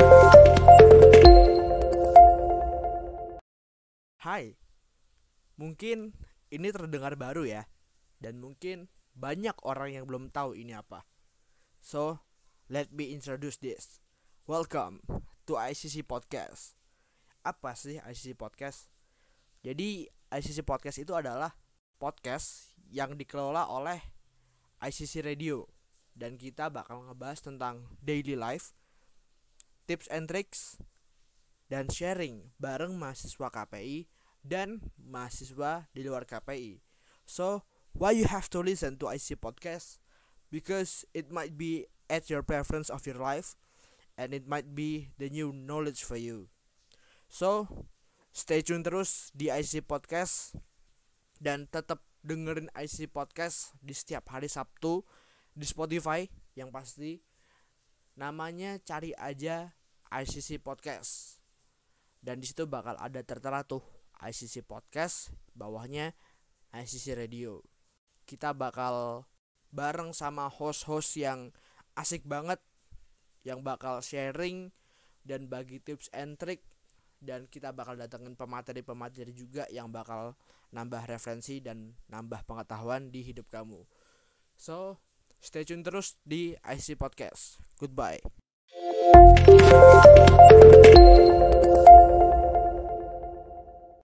Hai, mungkin ini terdengar baru ya, dan mungkin banyak orang yang belum tahu ini apa. So, let me introduce this. Welcome to ICC Podcast. Apa sih ICC Podcast? Jadi, ICC Podcast itu adalah podcast yang dikelola oleh ICC Radio dan kita bakal ngebahas tentang daily life, tips and tricks, dan sharing bareng mahasiswa KPI dan mahasiswa di luar KPI. So, why you have to listen to IC podcast? Because it might be at your preference of your life and it might be the new knowledge for you. So, stay tune terus di IC podcast dan tetap dengerin IC podcast di setiap hari Sabtu di Spotify yang pasti namanya cari aja ICC podcast dan di situ bakal ada tertera tuh ICC podcast bawahnya ICC radio kita bakal bareng sama host-host yang asik banget yang bakal sharing dan bagi tips and trick dan kita bakal datengin pemateri-pemateri juga yang bakal nambah referensi dan nambah pengetahuan di hidup kamu. So, stay tune terus di IC Podcast. Goodbye. Thank you.